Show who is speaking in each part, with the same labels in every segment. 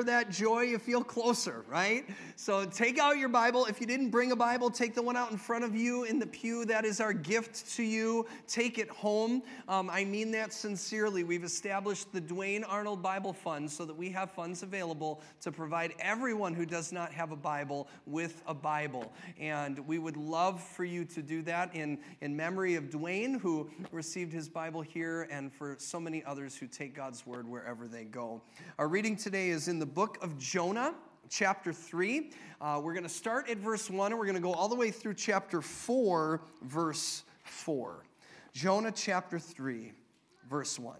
Speaker 1: that joy, you feel closer, right? So take out your Bible. If you didn't bring a Bible, take the one out in front of you in the pew. That is our gift to you. Take it home. Um, I mean that sincerely. We've established the Duane Arnold Bible Fund so that we have funds available to provide everyone who does not have a Bible with a Bible. And we would love for you to do that in, in memory of Duane, who received his Bible here, and for so many others who take God's word wherever they go. Our reading today is in the book of Jonah, chapter 3. Uh, we're going to start at verse 1 and we're going to go all the way through chapter 4, verse 4. Jonah chapter 3, verse 1.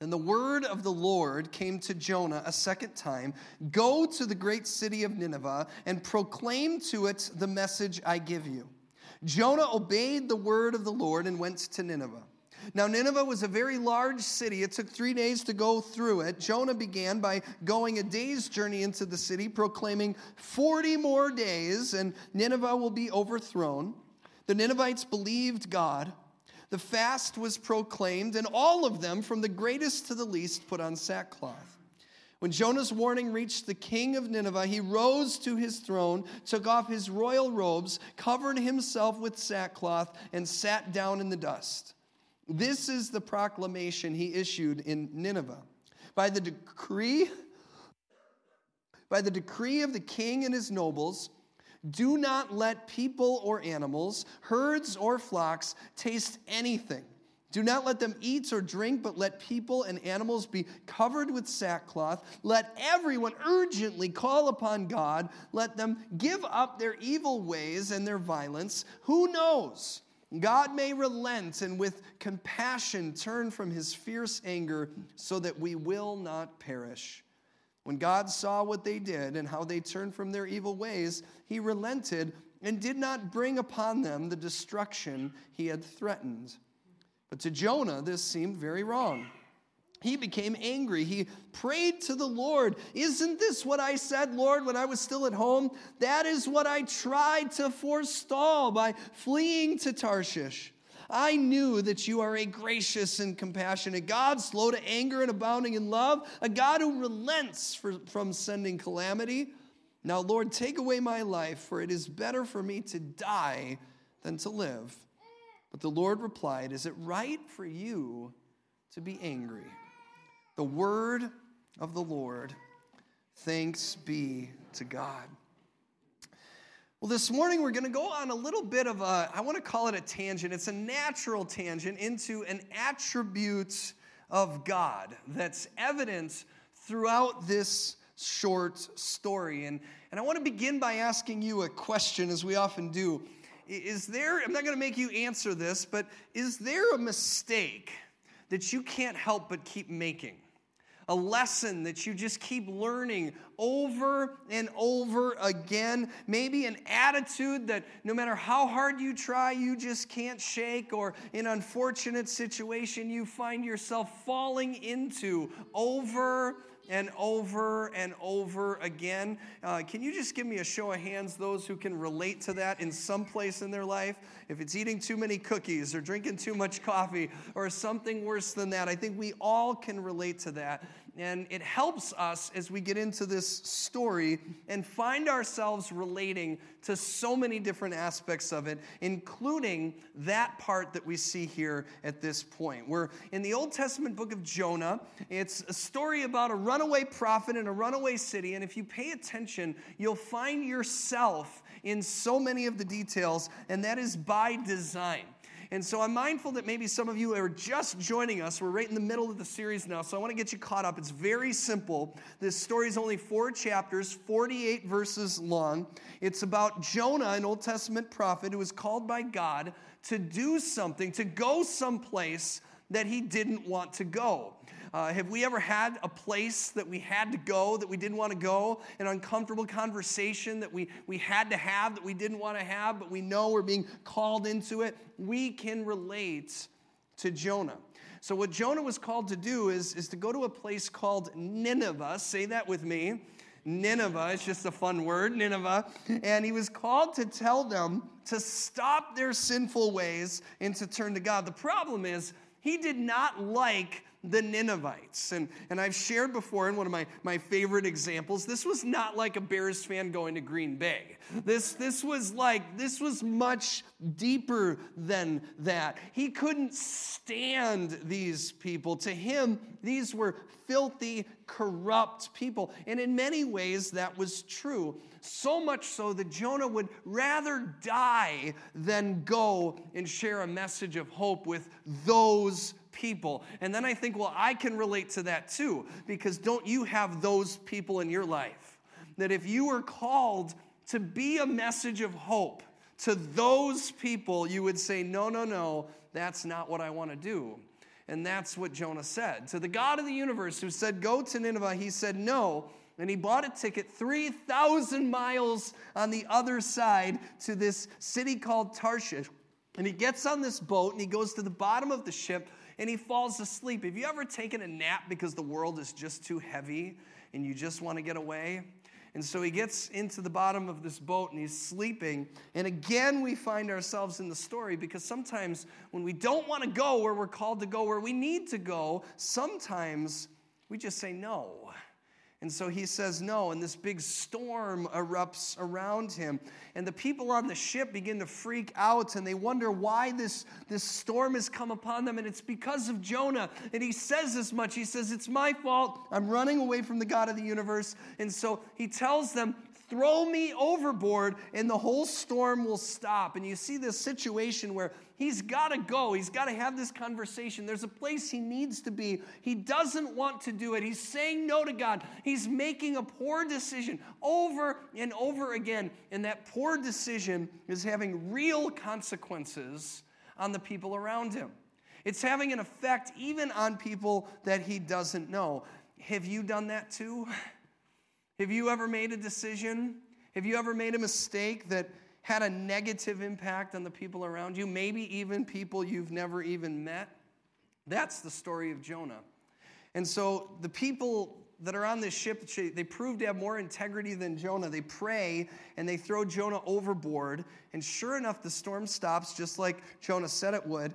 Speaker 1: And the word of the Lord came to Jonah a second time Go to the great city of Nineveh and proclaim to it the message I give you. Jonah obeyed the word of the Lord and went to Nineveh now, Nineveh was a very large city. It took three days to go through it. Jonah began by going a day's journey into the city, proclaiming 40 more days, and Nineveh will be overthrown. The Ninevites believed God. The fast was proclaimed, and all of them, from the greatest to the least, put on sackcloth. When Jonah's warning reached the king of Nineveh, he rose to his throne, took off his royal robes, covered himself with sackcloth, and sat down in the dust. This is the proclamation he issued in Nineveh. By the decree by the decree of the king and his nobles, do not let people or animals, herds or flocks taste anything. Do not let them eat or drink, but let people and animals be covered with sackcloth. Let everyone urgently call upon God. Let them give up their evil ways and their violence. Who knows? God may relent and with compassion turn from his fierce anger so that we will not perish. When God saw what they did and how they turned from their evil ways, he relented and did not bring upon them the destruction he had threatened. But to Jonah, this seemed very wrong. He became angry. He prayed to the Lord. Isn't this what I said, Lord, when I was still at home? That is what I tried to forestall by fleeing to Tarshish. I knew that you are a gracious and compassionate God, slow to anger and abounding in love, a God who relents for, from sending calamity. Now, Lord, take away my life, for it is better for me to die than to live. But the Lord replied, Is it right for you to be angry? The word of the Lord. Thanks be to God. Well, this morning we're going to go on a little bit of a, I want to call it a tangent. It's a natural tangent into an attribute of God that's evident throughout this short story. And, and I want to begin by asking you a question, as we often do. Is there, I'm not going to make you answer this, but is there a mistake that you can't help but keep making? A lesson that you just keep learning over and over again. Maybe an attitude that no matter how hard you try, you just can't shake, or an unfortunate situation you find yourself falling into over and over and over again. Uh, can you just give me a show of hands, those who can relate to that in some place in their life? If it's eating too many cookies or drinking too much coffee or something worse than that, I think we all can relate to that. And it helps us as we get into this story and find ourselves relating to so many different aspects of it, including that part that we see here at this point. We're in the Old Testament book of Jonah. It's a story about a runaway prophet in a runaway city. And if you pay attention, you'll find yourself in so many of the details, and that is by design. And so I'm mindful that maybe some of you are just joining us. We're right in the middle of the series now, so I want to get you caught up. It's very simple. This story is only four chapters, 48 verses long. It's about Jonah, an Old Testament prophet who was called by God to do something, to go someplace that he didn't want to go. Uh, have we ever had a place that we had to go that we didn't want to go, an uncomfortable conversation that we, we had to have that we didn't want to have, but we know we're being called into it? We can relate to Jonah. So, what Jonah was called to do is, is to go to a place called Nineveh. Say that with me. Nineveh, it's just a fun word, Nineveh. And he was called to tell them to stop their sinful ways and to turn to God. The problem is, he did not like the Ninevites. And, and I've shared before in one of my, my favorite examples, this was not like a Bears fan going to Green Bay. This, this was like, this was much deeper than that. He couldn't stand these people. To him, these were filthy, corrupt people. And in many ways, that was true. So much so that Jonah would rather die than go and share a message of hope with those people. And then I think, well, I can relate to that too, because don't you have those people in your life? That if you were called to be a message of hope to those people, you would say, no, no, no, that's not what I want to do. And that's what Jonah said. To the God of the universe who said, Go to Nineveh, he said, No. And he bought a ticket 3,000 miles on the other side to this city called Tarshish. And he gets on this boat and he goes to the bottom of the ship and he falls asleep. Have you ever taken a nap because the world is just too heavy and you just want to get away? And so he gets into the bottom of this boat and he's sleeping. And again, we find ourselves in the story because sometimes when we don't want to go where we're called to go, where we need to go, sometimes we just say no. And so he says no, and this big storm erupts around him. And the people on the ship begin to freak out and they wonder why this, this storm has come upon them. And it's because of Jonah. And he says as much. He says, It's my fault. I'm running away from the God of the universe. And so he tells them, Throw me overboard, and the whole storm will stop. And you see this situation where he's got to go. He's got to have this conversation. There's a place he needs to be. He doesn't want to do it. He's saying no to God. He's making a poor decision over and over again. And that poor decision is having real consequences on the people around him. It's having an effect even on people that he doesn't know. Have you done that too? Have you ever made a decision? Have you ever made a mistake that had a negative impact on the people around you? Maybe even people you've never even met? That's the story of Jonah. And so the people that are on this ship, they prove to have more integrity than Jonah. They pray and they throw Jonah overboard. And sure enough, the storm stops just like Jonah said it would.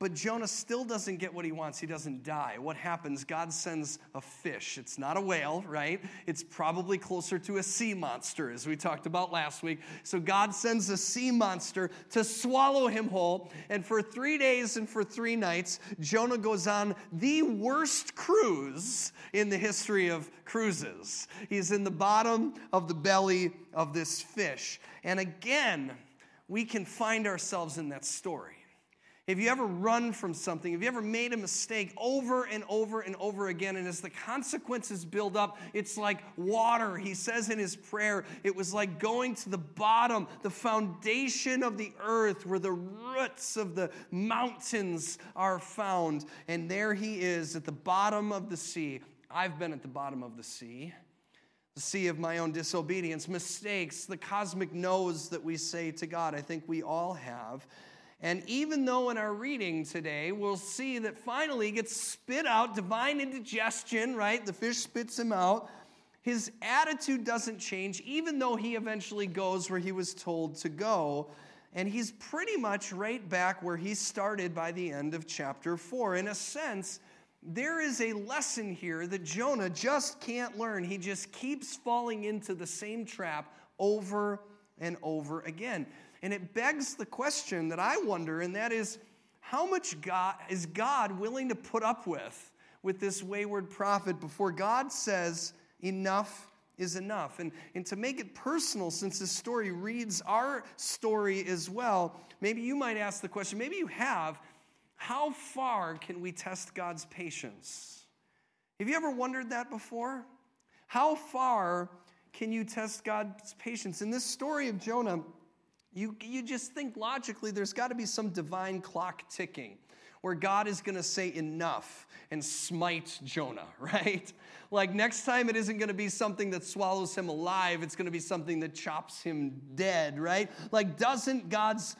Speaker 1: But Jonah still doesn't get what he wants. He doesn't die. What happens? God sends a fish. It's not a whale, right? It's probably closer to a sea monster, as we talked about last week. So God sends a sea monster to swallow him whole. And for three days and for three nights, Jonah goes on the worst cruise in the history of cruises. He's in the bottom of the belly of this fish. And again, we can find ourselves in that story. Have you ever run from something? Have you ever made a mistake over and over and over again? And as the consequences build up, it's like water. He says in his prayer, it was like going to the bottom, the foundation of the earth, where the roots of the mountains are found. And there he is at the bottom of the sea. I've been at the bottom of the sea the sea of my own disobedience, mistakes, the cosmic no's that we say to God. I think we all have. And even though in our reading today, we'll see that finally he gets spit out, divine indigestion, right? The fish spits him out. His attitude doesn't change, even though he eventually goes where he was told to go. And he's pretty much right back where he started by the end of chapter 4. In a sense, there is a lesson here that Jonah just can't learn. He just keeps falling into the same trap over and over again. And it begs the question that I wonder, and that is how much God is God willing to put up with with this wayward prophet before God says enough is enough? And, and to make it personal, since this story reads our story as well, maybe you might ask the question, maybe you have, how far can we test God's patience? Have you ever wondered that before? How far can you test God's patience? In this story of Jonah, you, you just think logically there's got to be some divine clock ticking where God is going to say enough and smite Jonah, right? Like next time it isn't going to be something that swallows him alive, it's going to be something that chops him dead, right? Like, doesn't God's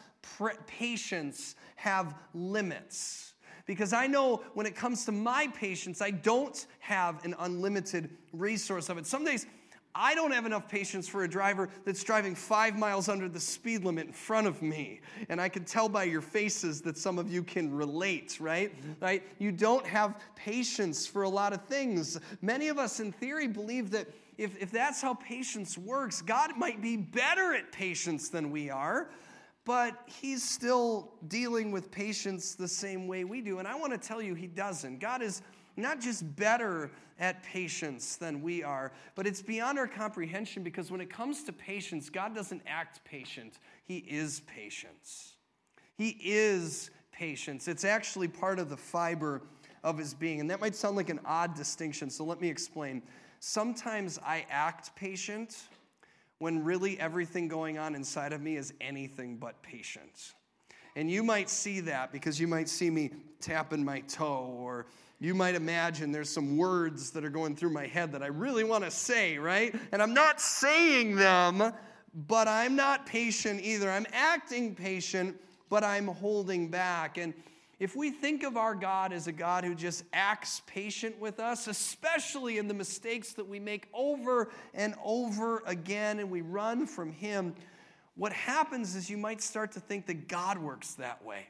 Speaker 1: patience have limits? Because I know when it comes to my patience, I don't have an unlimited resource of it. Some days I don't have enough patience for a driver that's driving five miles under the speed limit in front of me. And I can tell by your faces that some of you can relate, right? Mm-hmm. Right? You don't have patience for a lot of things. Many of us, in theory, believe that if, if that's how patience works, God might be better at patience than we are, but He's still dealing with patience the same way we do. And I want to tell you, He doesn't. God is not just better at patience than we are, but it's beyond our comprehension because when it comes to patience, God doesn't act patient, He is patience. He is patience. It's actually part of the fiber of His being. And that might sound like an odd distinction, so let me explain. Sometimes I act patient when really everything going on inside of me is anything but patient. And you might see that because you might see me tapping my toe or you might imagine there's some words that are going through my head that I really want to say, right? And I'm not saying them, but I'm not patient either. I'm acting patient, but I'm holding back. And if we think of our God as a God who just acts patient with us, especially in the mistakes that we make over and over again and we run from Him, what happens is you might start to think that God works that way.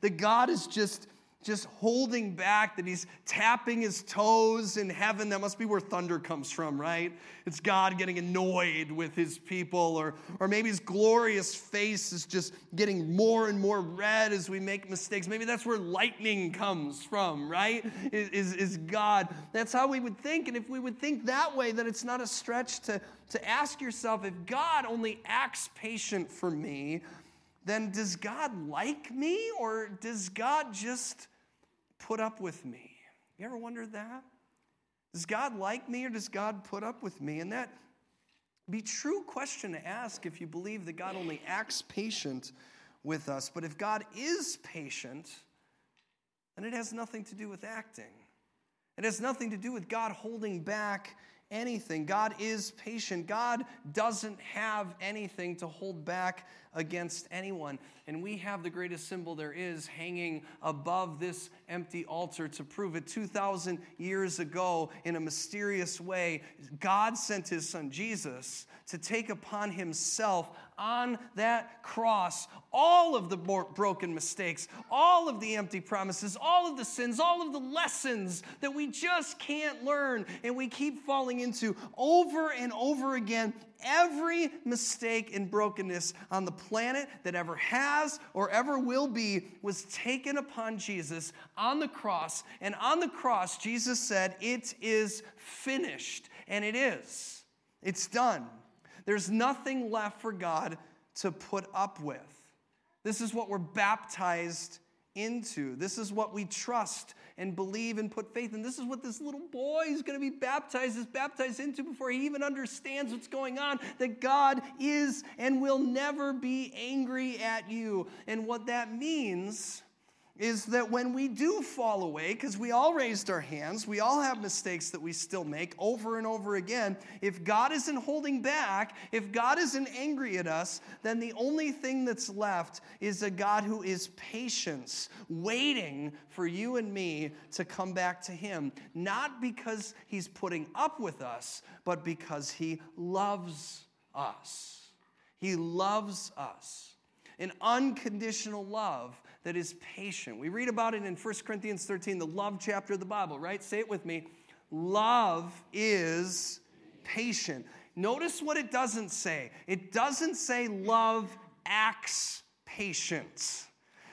Speaker 1: That God is just just holding back, that he's tapping his toes in heaven. That must be where thunder comes from, right? It's God getting annoyed with his people, or, or maybe his glorious face is just getting more and more red as we make mistakes. Maybe that's where lightning comes from, right? Is, is God. That's how we would think. And if we would think that way, then it's not a stretch to, to ask yourself if God only acts patient for me, then does God like me, or does God just put up with me? You ever wondered that? Does God like me or does God put up with me? And that be true question to ask if you believe that God only acts patient with us. But if God is patient, then it has nothing to do with acting. It has nothing to do with God holding back anything. God is patient. God doesn't have anything to hold back against anyone. And we have the greatest symbol there is hanging above this empty altar to prove it. 2,000 years ago, in a mysterious way, God sent his son Jesus to take upon himself on that cross all of the broken mistakes, all of the empty promises, all of the sins, all of the lessons that we just can't learn and we keep falling into over and over again every mistake and brokenness on the planet that ever has or ever will be was taken upon Jesus on the cross. And on the cross, Jesus said, It is finished. And it is. It's done. There's nothing left for God to put up with. This is what we're baptized into. This is what we trust and believe and put faith in. This is what this little boy is going to be baptized is baptized into before he even understands what's going on that God is and will never be angry at you. And what that means is that when we do fall away, because we all raised our hands, we all have mistakes that we still make over and over again. If God isn't holding back, if God isn't angry at us, then the only thing that's left is a God who is patience, waiting for you and me to come back to Him. Not because He's putting up with us, but because He loves us. He loves us. An unconditional love that is patient. We read about it in 1 Corinthians 13, the love chapter of the Bible, right? Say it with me. Love is patient. Notice what it doesn't say. It doesn't say love acts patience.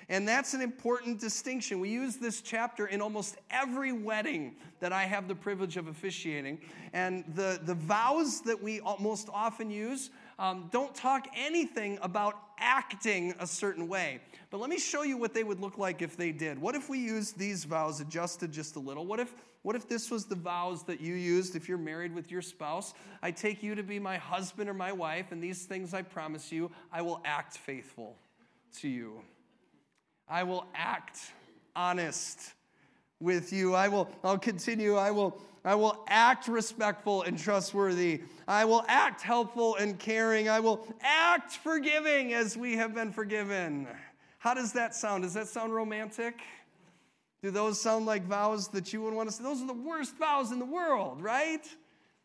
Speaker 1: And that's an important distinction. We use this chapter in almost every wedding that I have the privilege of officiating. And the, the vows that we most often use um, don't talk anything about acting a certain way. But let me show you what they would look like if they did. What if we used these vows adjusted just a little? What if what if this was the vows that you used if you're married with your spouse? I take you to be my husband or my wife, and these things I promise you, I will act faithful to you. I will act honest with you. I will I'll continue. I will I will act respectful and trustworthy. I will act helpful and caring. I will act forgiving as we have been forgiven. How does that sound? Does that sound romantic? Do those sound like vows that you would want to say? Those are the worst vows in the world, right?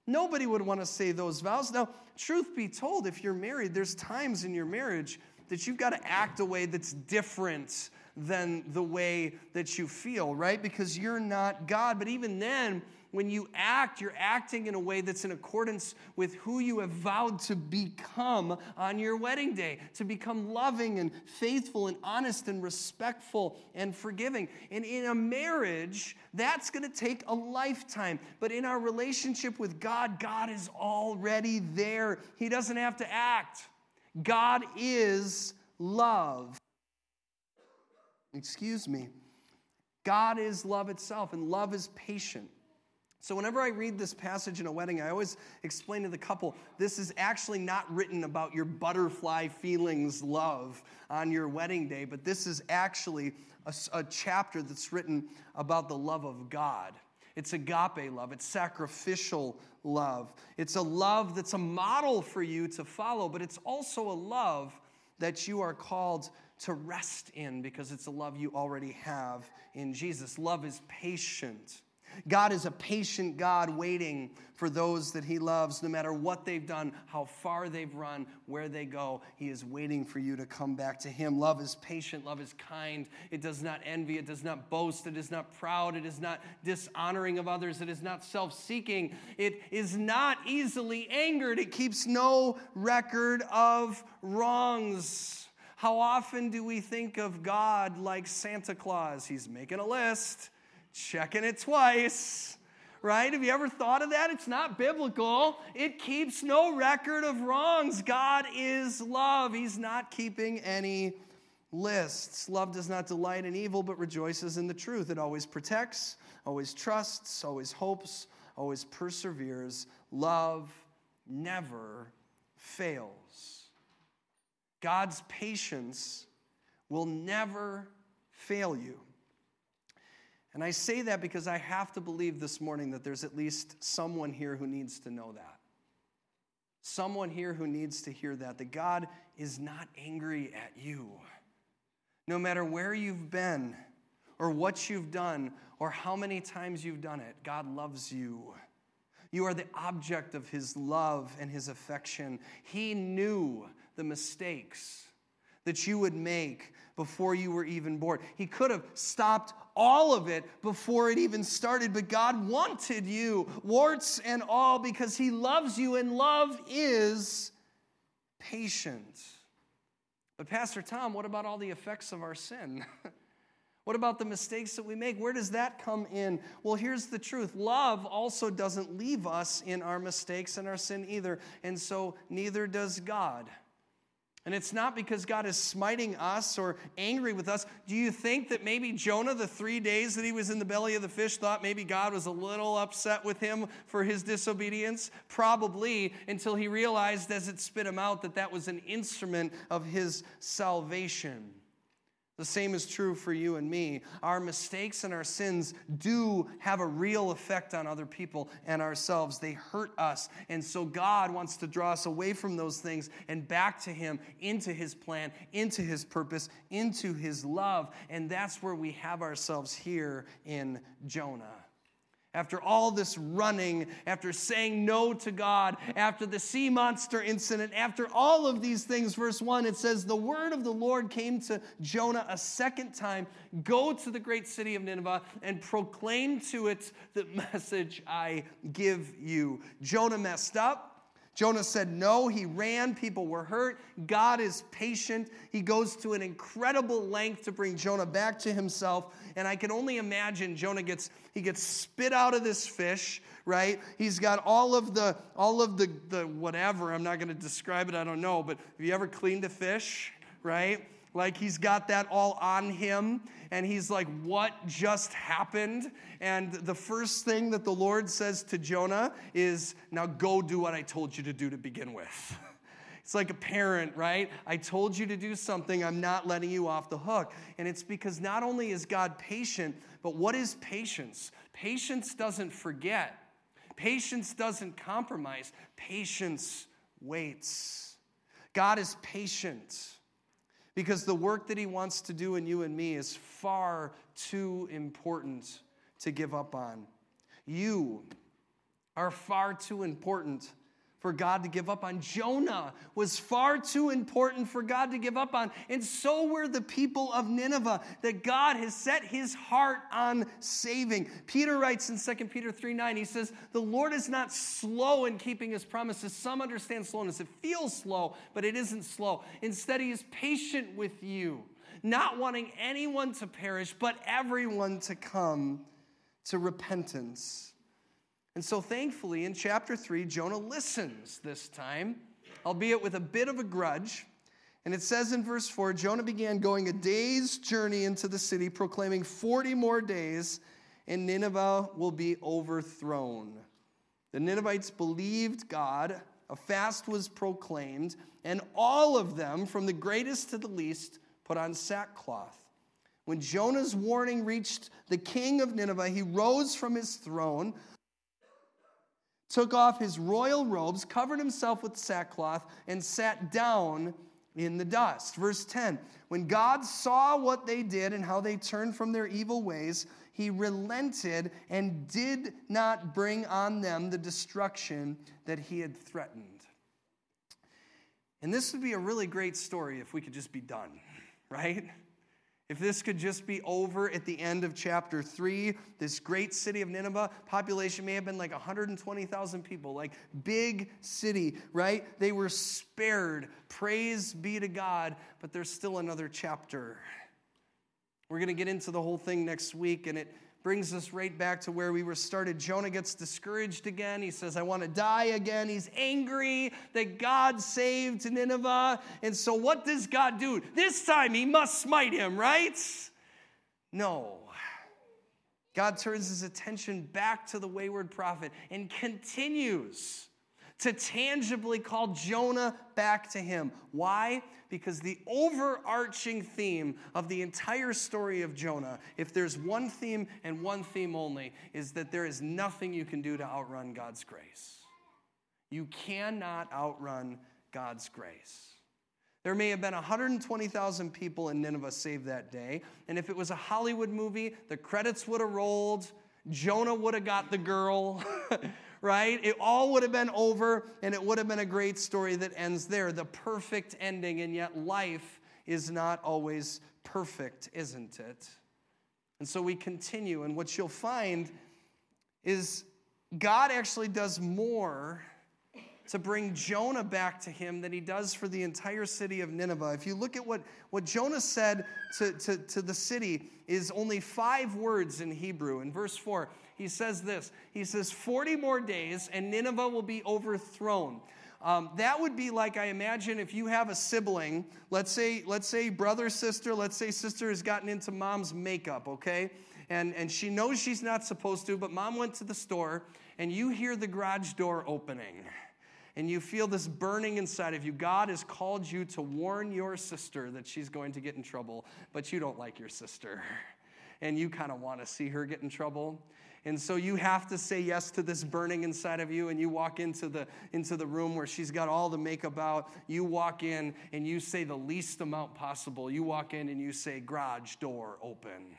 Speaker 1: Nobody would want to say those vows. Now, truth be told, if you're married, there's times in your marriage that you've got to act a way that's different than the way that you feel, right? Because you're not God. But even then, when you act, you're acting in a way that's in accordance with who you have vowed to become on your wedding day, to become loving and faithful and honest and respectful and forgiving. And in a marriage, that's going to take a lifetime. But in our relationship with God, God is already there. He doesn't have to act. God is love. Excuse me. God is love itself, and love is patient. So, whenever I read this passage in a wedding, I always explain to the couple this is actually not written about your butterfly feelings love on your wedding day, but this is actually a, a chapter that's written about the love of God. It's agape love, it's sacrificial love. It's a love that's a model for you to follow, but it's also a love that you are called to rest in because it's a love you already have in Jesus. Love is patient. God is a patient God waiting for those that He loves, no matter what they've done, how far they've run, where they go. He is waiting for you to come back to Him. Love is patient, love is kind. It does not envy, it does not boast, it is not proud, it is not dishonoring of others, it is not self seeking, it is not easily angered, it keeps no record of wrongs. How often do we think of God like Santa Claus? He's making a list checking it twice. Right? Have you ever thought of that? It's not biblical. It keeps no record of wrongs. God is love. He's not keeping any lists. Love does not delight in evil, but rejoices in the truth. It always protects, always trusts, always hopes, always perseveres. Love never fails. God's patience will never fail you. And I say that because I have to believe this morning that there's at least someone here who needs to know that. Someone here who needs to hear that, that God is not angry at you. No matter where you've been, or what you've done, or how many times you've done it, God loves you. You are the object of His love and His affection. He knew the mistakes that you would make before you were even born. He could have stopped all of it before it even started, but God wanted you, warts and all, because He loves you, and love is patient. But, Pastor Tom, what about all the effects of our sin? What about the mistakes that we make? Where does that come in? Well, here's the truth love also doesn't leave us in our mistakes and our sin either, and so neither does God. And it's not because God is smiting us or angry with us. Do you think that maybe Jonah, the three days that he was in the belly of the fish, thought maybe God was a little upset with him for his disobedience? Probably until he realized as it spit him out that that was an instrument of his salvation. The same is true for you and me. Our mistakes and our sins do have a real effect on other people and ourselves. They hurt us. And so God wants to draw us away from those things and back to Him, into His plan, into His purpose, into His love. And that's where we have ourselves here in Jonah. After all this running, after saying no to God, after the sea monster incident, after all of these things, verse 1, it says, The word of the Lord came to Jonah a second time Go to the great city of Nineveh and proclaim to it the message I give you. Jonah messed up. Jonah said no. He ran. People were hurt. God is patient. He goes to an incredible length to bring Jonah back to himself. And I can only imagine Jonah gets he gets spit out of this fish, right? He's got all of the all of the the whatever. I'm not going to describe it. I don't know. But have you ever cleaned a fish, right? Like he's got that all on him, and he's like, What just happened? And the first thing that the Lord says to Jonah is, Now go do what I told you to do to begin with. It's like a parent, right? I told you to do something, I'm not letting you off the hook. And it's because not only is God patient, but what is patience? Patience doesn't forget, patience doesn't compromise, patience waits. God is patient because the work that He wants to do in you and me is far too important to give up on. You are far too important for God to give up on. Jonah was far too important for God to give up on. And so were the people of Nineveh that God has set his heart on saving. Peter writes in 2 Peter 3 9, he says, The Lord is not slow in keeping his promises. Some understand slowness. It feels slow, but it isn't slow. Instead, he is patient with you, not wanting anyone to perish, but everyone to come to repentance. And so, thankfully, in chapter 3, Jonah listens this time, albeit with a bit of a grudge. And it says in verse 4 Jonah began going a day's journey into the city, proclaiming 40 more days, and Nineveh will be overthrown. The Ninevites believed God, a fast was proclaimed, and all of them, from the greatest to the least, put on sackcloth. When Jonah's warning reached the king of Nineveh, he rose from his throne took off his royal robes, covered himself with sackcloth, and sat down in the dust. Verse 10 When God saw what they did and how they turned from their evil ways, he relented and did not bring on them the destruction that he had threatened. And this would be a really great story if we could just be done, right? If this could just be over at the end of chapter 3, this great city of Nineveh, population may have been like 120,000 people, like big city, right? They were spared. Praise be to God, but there's still another chapter. We're going to get into the whole thing next week, and it brings us right back to where we were started. Jonah gets discouraged again. He says, I want to die again. He's angry that God saved Nineveh. And so, what does God do? This time, he must smite him, right? No. God turns his attention back to the wayward prophet and continues to tangibly call Jonah back to him. Why? Because the overarching theme of the entire story of Jonah, if there's one theme and one theme only, is that there is nothing you can do to outrun God's grace. You cannot outrun God's grace. There may have been 120,000 people in Nineveh saved that day. And if it was a Hollywood movie, the credits would have rolled. Jonah would have got the girl. right? It all would have been over and it would have been a great story that ends there, the perfect ending. And yet, life is not always perfect, isn't it? And so we continue, and what you'll find is God actually does more to bring Jonah back to him than he does for the entire city of Nineveh. If you look at what, what Jonah said to, to, to the city, is only five words in Hebrew. In verse 4, he says this He says, 40 more days and Nineveh will be overthrown. Um, that would be like I imagine if you have a sibling, let's say, let's say brother, sister, let's say sister has gotten into mom's makeup, okay? And, and she knows she's not supposed to, but mom went to the store and you hear the garage door opening and you feel this burning inside of you. God has called you to warn your sister that she's going to get in trouble, but you don't like your sister. And you kind of want to see her get in trouble. And so you have to say yes to this burning inside of you, and you walk into the, into the room where she's got all the makeup out. You walk in and you say the least amount possible. You walk in and you say, garage door open.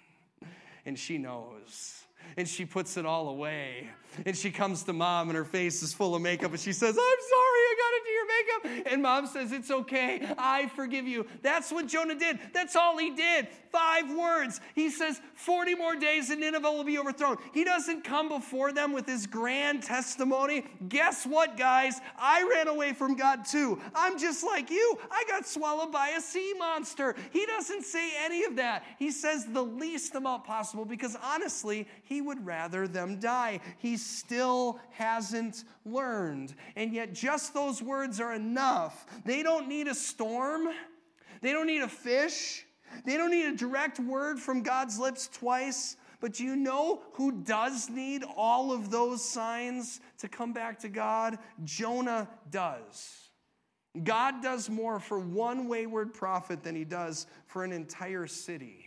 Speaker 1: and she knows and she puts it all away. And she comes to mom, and her face is full of makeup, and she says, I'm sorry, I got into your makeup. And mom says, It's okay, I forgive you. That's what Jonah did. That's all he did. Five words. He says, 40 more days, and Nineveh will be overthrown. He doesn't come before them with his grand testimony. Guess what, guys? I ran away from God too. I'm just like you. I got swallowed by a sea monster. He doesn't say any of that. He says the least amount possible because honestly, he would rather them die. He still hasn't learned. And yet, just those words are enough. They don't need a storm, they don't need a fish, they don't need a direct word from God's lips twice. But do you know who does need all of those signs to come back to God? Jonah does. God does more for one wayward prophet than he does for an entire city.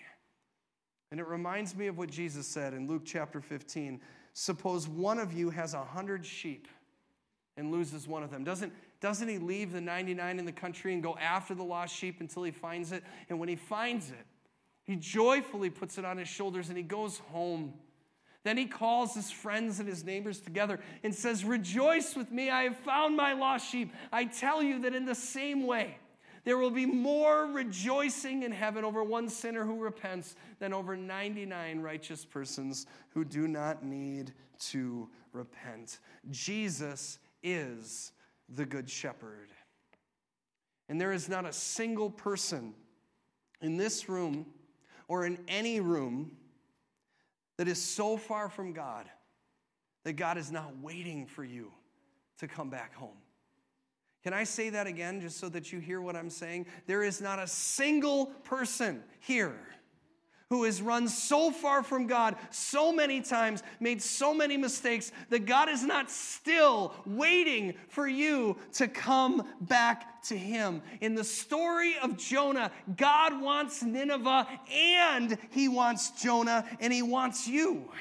Speaker 1: And it reminds me of what Jesus said in Luke chapter 15. Suppose one of you has a hundred sheep and loses one of them. Doesn't, doesn't he leave the 99 in the country and go after the lost sheep until he finds it? And when he finds it, he joyfully puts it on his shoulders and he goes home. Then he calls his friends and his neighbors together and says, Rejoice with me, I have found my lost sheep. I tell you that in the same way, there will be more rejoicing in heaven over one sinner who repents than over 99 righteous persons who do not need to repent. Jesus is the Good Shepherd. And there is not a single person in this room or in any room that is so far from God that God is not waiting for you to come back home. Can I say that again just so that you hear what I'm saying? There is not a single person here who has run so far from God so many times, made so many mistakes, that God is not still waiting for you to come back to Him. In the story of Jonah, God wants Nineveh and He wants Jonah and He wants you.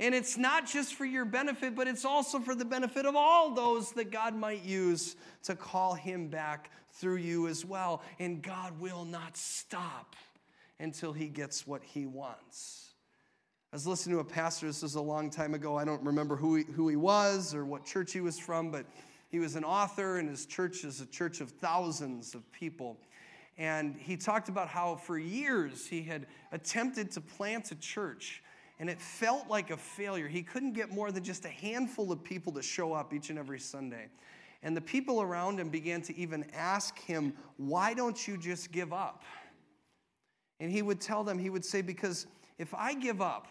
Speaker 1: And it's not just for your benefit, but it's also for the benefit of all those that God might use to call Him back through you as well. And God will not stop until He gets what He wants. I was listening to a pastor, this was a long time ago. I don't remember who he, who he was or what church he was from, but he was an author, and his church is a church of thousands of people. And he talked about how for years he had attempted to plant a church, and it felt like a failure. He couldn't get more than just a handful of people to show up each and every Sunday. And the people around him began to even ask him, Why don't you just give up? And he would tell them, he would say, Because if I give up,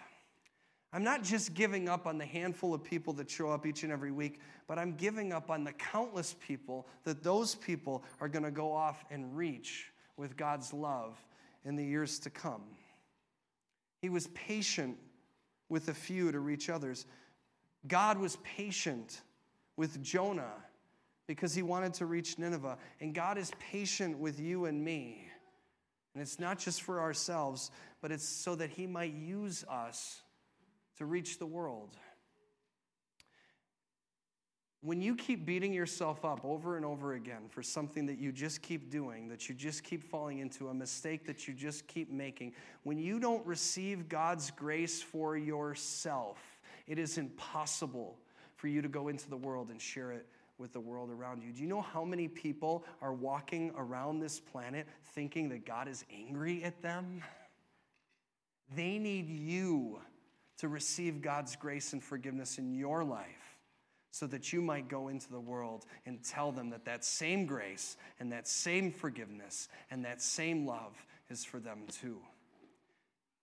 Speaker 1: I'm not just giving up on the handful of people that show up each and every week, but I'm giving up on the countless people that those people are going to go off and reach with God's love in the years to come. He was patient with a few to reach others. God was patient with Jonah because he wanted to reach Nineveh. And God is patient with you and me. And it's not just for ourselves, but it's so that he might use us to reach the world. When you keep beating yourself up over and over again for something that you just keep doing, that you just keep falling into, a mistake that you just keep making, when you don't receive God's grace for yourself, it is impossible for you to go into the world and share it with the world around you. Do you know how many people are walking around this planet thinking that God is angry at them? They need you to receive God's grace and forgiveness in your life so that you might go into the world and tell them that that same grace and that same forgiveness and that same love is for them too.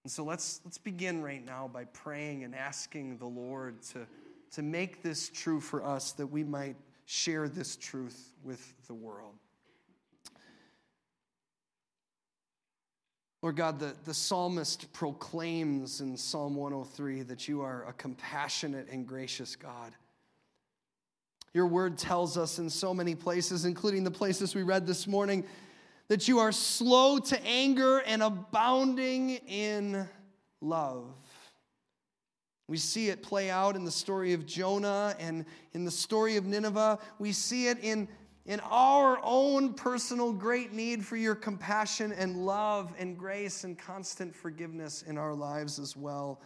Speaker 1: And so let's, let's begin right now by praying and asking the Lord to, to make this true for us that we might share this truth with the world. Lord God, the, the psalmist proclaims in Psalm 103 that you are a compassionate and gracious God. Your word tells us in so many places, including the places we read this morning, that you are slow to anger and abounding in love. We see it play out in the story of Jonah and in the story of Nineveh. We see it in in our own personal great need for your compassion and love and grace and constant forgiveness in our lives as well.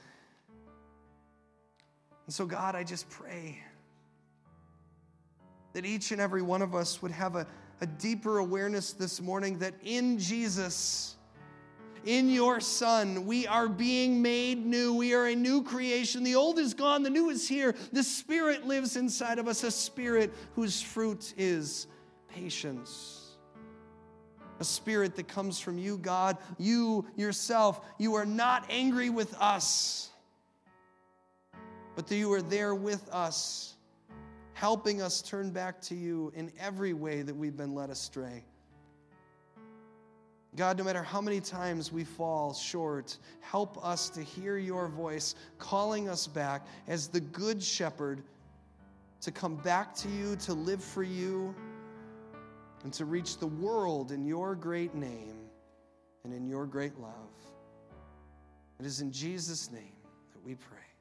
Speaker 1: And so, God, I just pray that each and every one of us would have a, a deeper awareness this morning that in Jesus, in your Son, we are being made new. We are a new creation. The old is gone, the new is here. The Spirit lives inside of us, a Spirit whose fruit is patience. A spirit that comes from you, God. You yourself, you are not angry with us, but that you are there with us, helping us turn back to you in every way that we've been led astray. God, no matter how many times we fall short, help us to hear your voice calling us back as the good shepherd to come back to you, to live for you and to reach the world in your great name and in your great love. It is in Jesus' name that we pray.